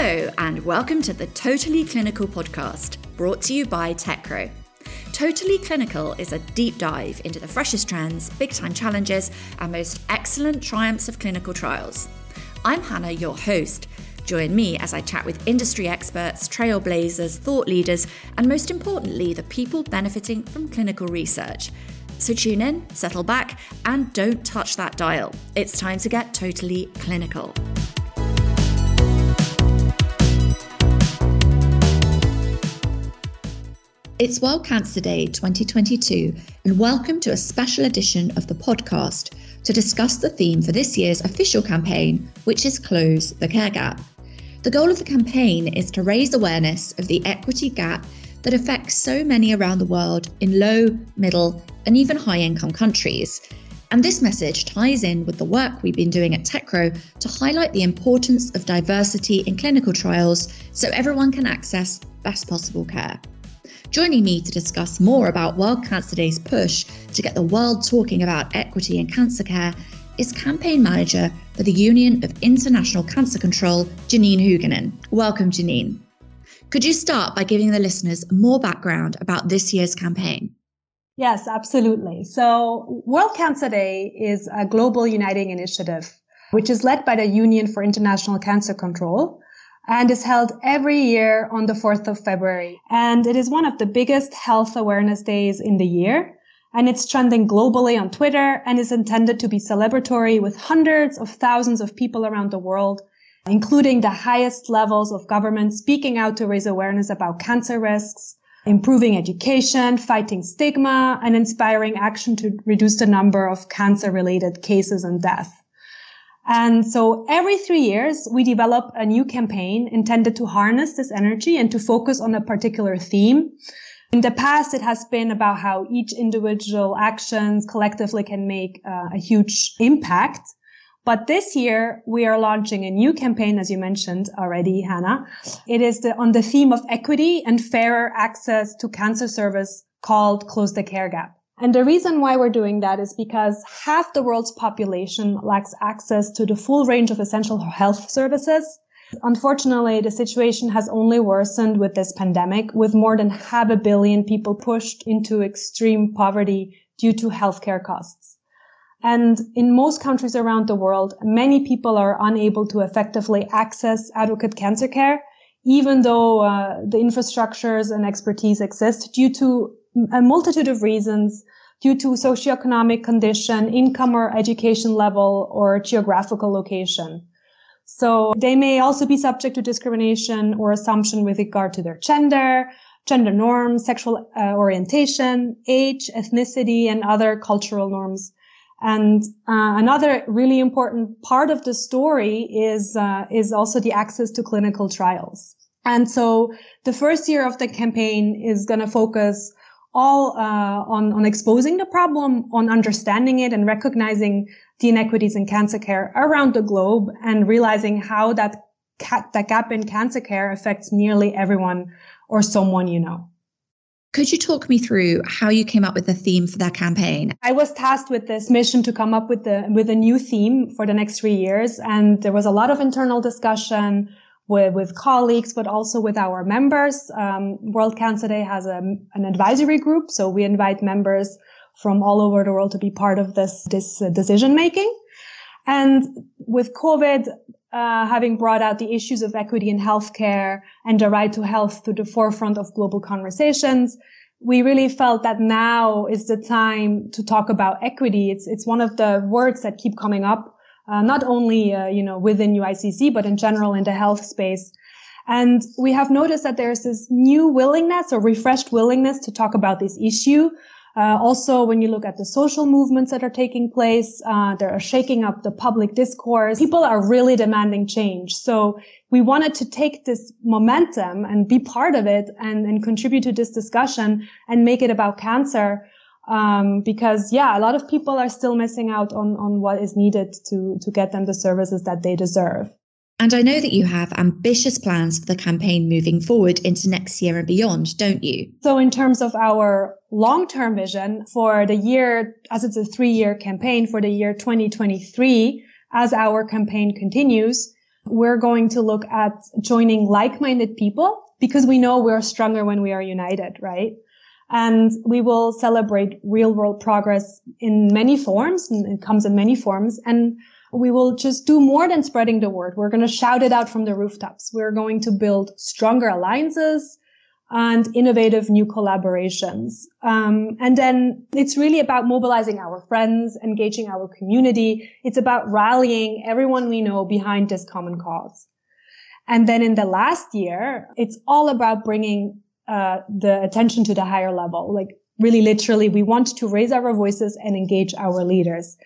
Hello, and welcome to the Totally Clinical podcast, brought to you by Techro. Totally Clinical is a deep dive into the freshest trends, big time challenges, and most excellent triumphs of clinical trials. I'm Hannah, your host. Join me as I chat with industry experts, trailblazers, thought leaders, and most importantly, the people benefiting from clinical research. So tune in, settle back, and don't touch that dial. It's time to get totally clinical. It's World Cancer Day 2022, and welcome to a special edition of the podcast to discuss the theme for this year's official campaign, which is Close the Care Gap. The goal of the campaign is to raise awareness of the equity gap that affects so many around the world in low, middle, and even high income countries. And this message ties in with the work we've been doing at Techro to highlight the importance of diversity in clinical trials so everyone can access best possible care. Joining me to discuss more about World Cancer Day's push to get the world talking about equity in cancer care is campaign manager for the Union of International Cancer Control, Janine Huguenin. Welcome, Janine. Could you start by giving the listeners more background about this year's campaign? Yes, absolutely. So World Cancer Day is a global uniting initiative, which is led by the Union for International Cancer Control and is held every year on the 4th of February. And it is one of the biggest health awareness days in the year. And it's trending globally on Twitter and is intended to be celebratory with hundreds of thousands of people around the world, including the highest levels of government speaking out to raise awareness about cancer risks, improving education, fighting stigma, and inspiring action to reduce the number of cancer related cases and death. And so every three years, we develop a new campaign intended to harness this energy and to focus on a particular theme. In the past, it has been about how each individual actions collectively can make uh, a huge impact. But this year, we are launching a new campaign, as you mentioned already, Hannah. It is the, on the theme of equity and fairer access to cancer service called Close the Care Gap. And the reason why we're doing that is because half the world's population lacks access to the full range of essential health services. Unfortunately, the situation has only worsened with this pandemic, with more than half a billion people pushed into extreme poverty due to healthcare costs. And in most countries around the world, many people are unable to effectively access adequate cancer care, even though uh, the infrastructures and expertise exist due to a multitude of reasons due to socioeconomic condition, income or education level, or geographical location. So they may also be subject to discrimination or assumption with regard to their gender, gender norms, sexual uh, orientation, age, ethnicity, and other cultural norms. And uh, another really important part of the story is uh, is also the access to clinical trials. And so the first year of the campaign is going to focus all uh, on, on exposing the problem, on understanding it and recognizing the inequities in cancer care around the globe and realizing how that, ca- that gap in cancer care affects nearly everyone or someone you know. Could you talk me through how you came up with the theme for that campaign? I was tasked with this mission to come up with the with a new theme for the next three years, and there was a lot of internal discussion with, with colleagues, but also with our members. Um, World Cancer Day has a, an advisory group, so we invite members from all over the world to be part of this this uh, decision making. And with COVID uh, having brought out the issues of equity in healthcare and the right to health to the forefront of global conversations, we really felt that now is the time to talk about equity. It's it's one of the words that keep coming up uh, not only uh, you know within UICC but in general in the health space. And we have noticed that there's this new willingness or refreshed willingness to talk about this issue. Uh, also, when you look at the social movements that are taking place, uh, they are shaking up the public discourse. People are really demanding change. So we wanted to take this momentum and be part of it and, and contribute to this discussion and make it about cancer um, because yeah, a lot of people are still missing out on on what is needed to to get them the services that they deserve. And I know that you have ambitious plans for the campaign moving forward into next year and beyond, don't you? So, in terms of our long term vision for the year, as it's a three year campaign for the year 2023, as our campaign continues, We're going to look at joining like-minded people because we know we're stronger when we are united, right? And we will celebrate real world progress in many forms and it comes in many forms. And we will just do more than spreading the word. We're going to shout it out from the rooftops. We're going to build stronger alliances and innovative new collaborations. Um, and then it's really about mobilizing our friends, engaging our community. It's about rallying everyone we know behind this common cause. And then in the last year, it's all about bringing uh, the attention to the higher level. Like really literally, we want to raise our voices and engage our leaders.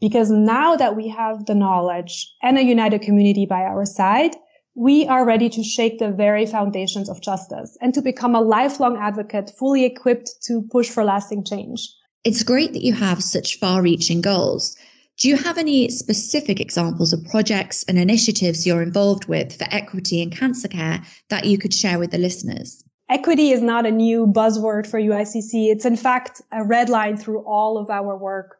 Because now that we have the knowledge and a united community by our side, we are ready to shake the very foundations of justice and to become a lifelong advocate fully equipped to push for lasting change. It's great that you have such far reaching goals. Do you have any specific examples of projects and initiatives you're involved with for equity in cancer care that you could share with the listeners? Equity is not a new buzzword for UICC. It's in fact a red line through all of our work.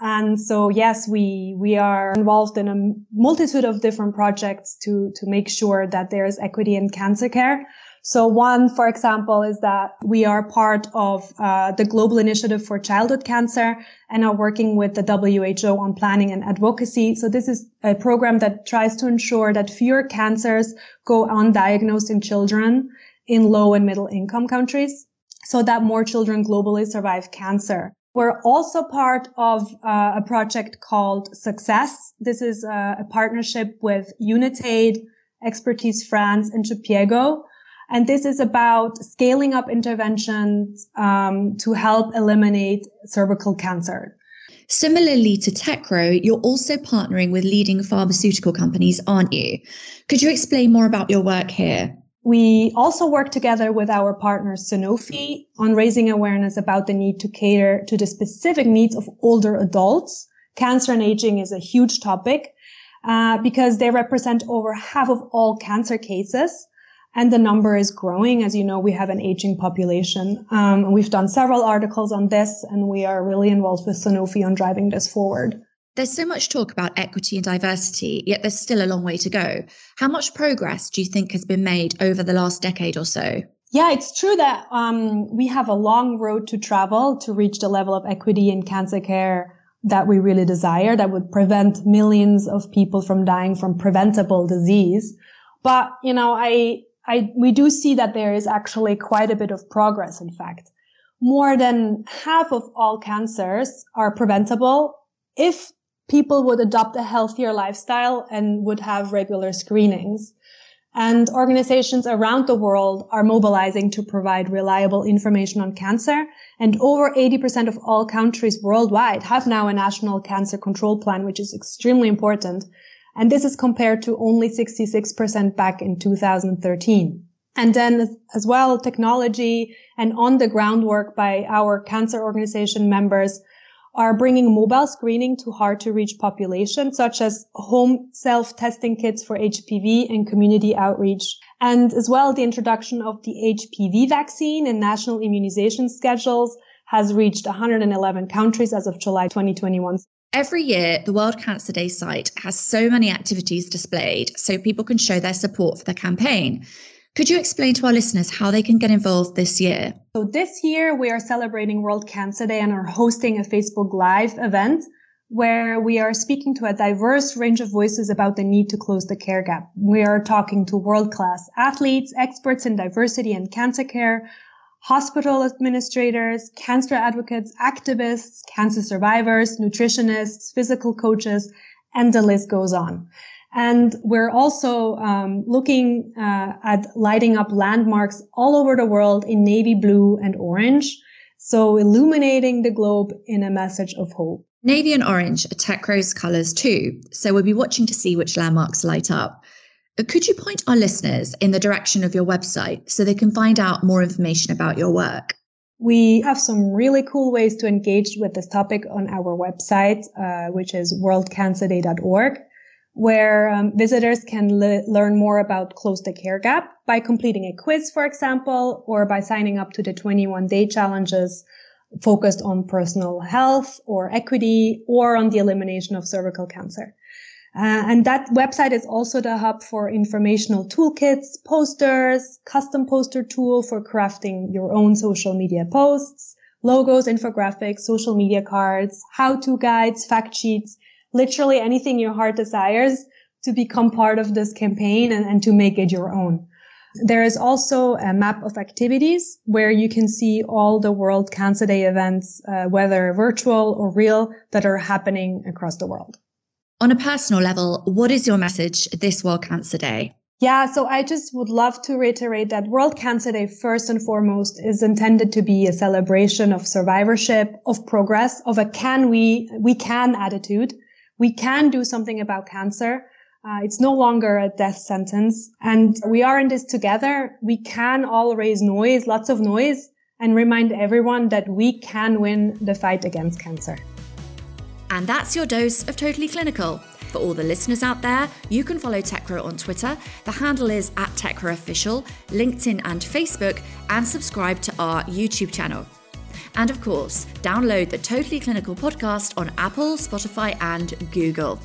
And so, yes, we, we are involved in a multitude of different projects to, to make sure that there is equity in cancer care. So one, for example, is that we are part of uh, the Global Initiative for Childhood Cancer and are working with the WHO on planning and advocacy. So this is a program that tries to ensure that fewer cancers go undiagnosed in children in low and middle income countries so that more children globally survive cancer. We're also part of uh, a project called Success. This is uh, a partnership with Unitaid, Expertise France, and Jhpiego. And this is about scaling up interventions um, to help eliminate cervical cancer. Similarly to TechRo, you're also partnering with leading pharmaceutical companies, aren't you? Could you explain more about your work here? We also work together with our partner Sanofi on raising awareness about the need to cater to the specific needs of older adults. Cancer and aging is a huge topic uh, because they represent over half of all cancer cases. And the number is growing. As you know, we have an aging population. Um, we've done several articles on this and we are really involved with Sanofi on driving this forward. There's so much talk about equity and diversity, yet there's still a long way to go. How much progress do you think has been made over the last decade or so? Yeah, it's true that um, we have a long road to travel to reach the level of equity in cancer care that we really desire that would prevent millions of people from dying from preventable disease. But, you know, I, I, we do see that there is actually quite a bit of progress. In fact, more than half of all cancers are preventable if people would adopt a healthier lifestyle and would have regular screenings. And organizations around the world are mobilizing to provide reliable information on cancer. And over 80% of all countries worldwide have now a national cancer control plan, which is extremely important. And this is compared to only 66% back in 2013. And then as well, technology and on the groundwork by our cancer organization members are bringing mobile screening to hard to reach populations, such as home self-testing kits for HPV and community outreach. And as well, the introduction of the HPV vaccine and national immunization schedules has reached 111 countries as of July 2021. Every year, the World Cancer Day site has so many activities displayed so people can show their support for the campaign. Could you explain to our listeners how they can get involved this year? So this year we are celebrating World Cancer Day and are hosting a Facebook Live event where we are speaking to a diverse range of voices about the need to close the care gap. We are talking to world-class athletes, experts in diversity and cancer care, hospital administrators, cancer advocates, activists, cancer survivors, nutritionists, physical coaches, and the list goes on. And we're also um, looking uh, at lighting up landmarks all over the world in navy blue and orange. So illuminating the globe in a message of hope. Navy and orange are TechRo's colours too. So we'll be watching to see which landmarks light up. Uh, could you point our listeners in the direction of your website so they can find out more information about your work? We have some really cool ways to engage with this topic on our website, uh, which is worldcancerday.org where um, visitors can le- learn more about Close the Care Gap by completing a quiz, for example, or by signing up to the 21 day challenges focused on personal health or equity or on the elimination of cervical cancer. Uh, and that website is also the hub for informational toolkits, posters, custom poster tool for crafting your own social media posts, logos, infographics, social media cards, how-to guides, fact sheets, literally anything your heart desires to become part of this campaign and, and to make it your own. There is also a map of activities where you can see all the World Cancer Day events, uh, whether virtual or real, that are happening across the world. On a personal level, what is your message this World Cancer Day? Yeah, so I just would love to reiterate that World Cancer Day, first and foremost, is intended to be a celebration of survivorship, of progress, of a can we, we can attitude. We can do something about cancer. Uh, it's no longer a death sentence. And we are in this together. We can all raise noise, lots of noise, and remind everyone that we can win the fight against cancer. And that's your dose of Totally Clinical. For all the listeners out there, you can follow Techro on Twitter. The handle is at Techro Official, LinkedIn and Facebook, and subscribe to our YouTube channel. And of course, download the Totally Clinical podcast on Apple, Spotify, and Google.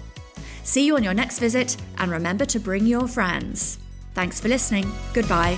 See you on your next visit, and remember to bring your friends. Thanks for listening. Goodbye.